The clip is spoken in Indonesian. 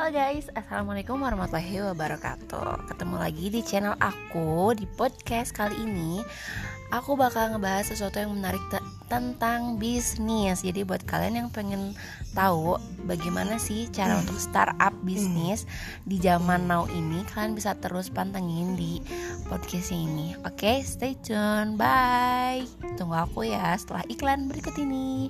Halo guys, Assalamualaikum warahmatullahi wabarakatuh. Ketemu lagi di channel aku Di podcast kali ini. Aku bakal ngebahas sesuatu yang menarik tentang bisnis. Jadi buat kalian yang pengen tahu Bagaimana sih cara hmm. untuk startup hmm. bisnis Di zaman now ini Kalian bisa terus pantengin di podcast ini. Oke, stay tune, bye. Tunggu aku ya setelah iklan berikut ini.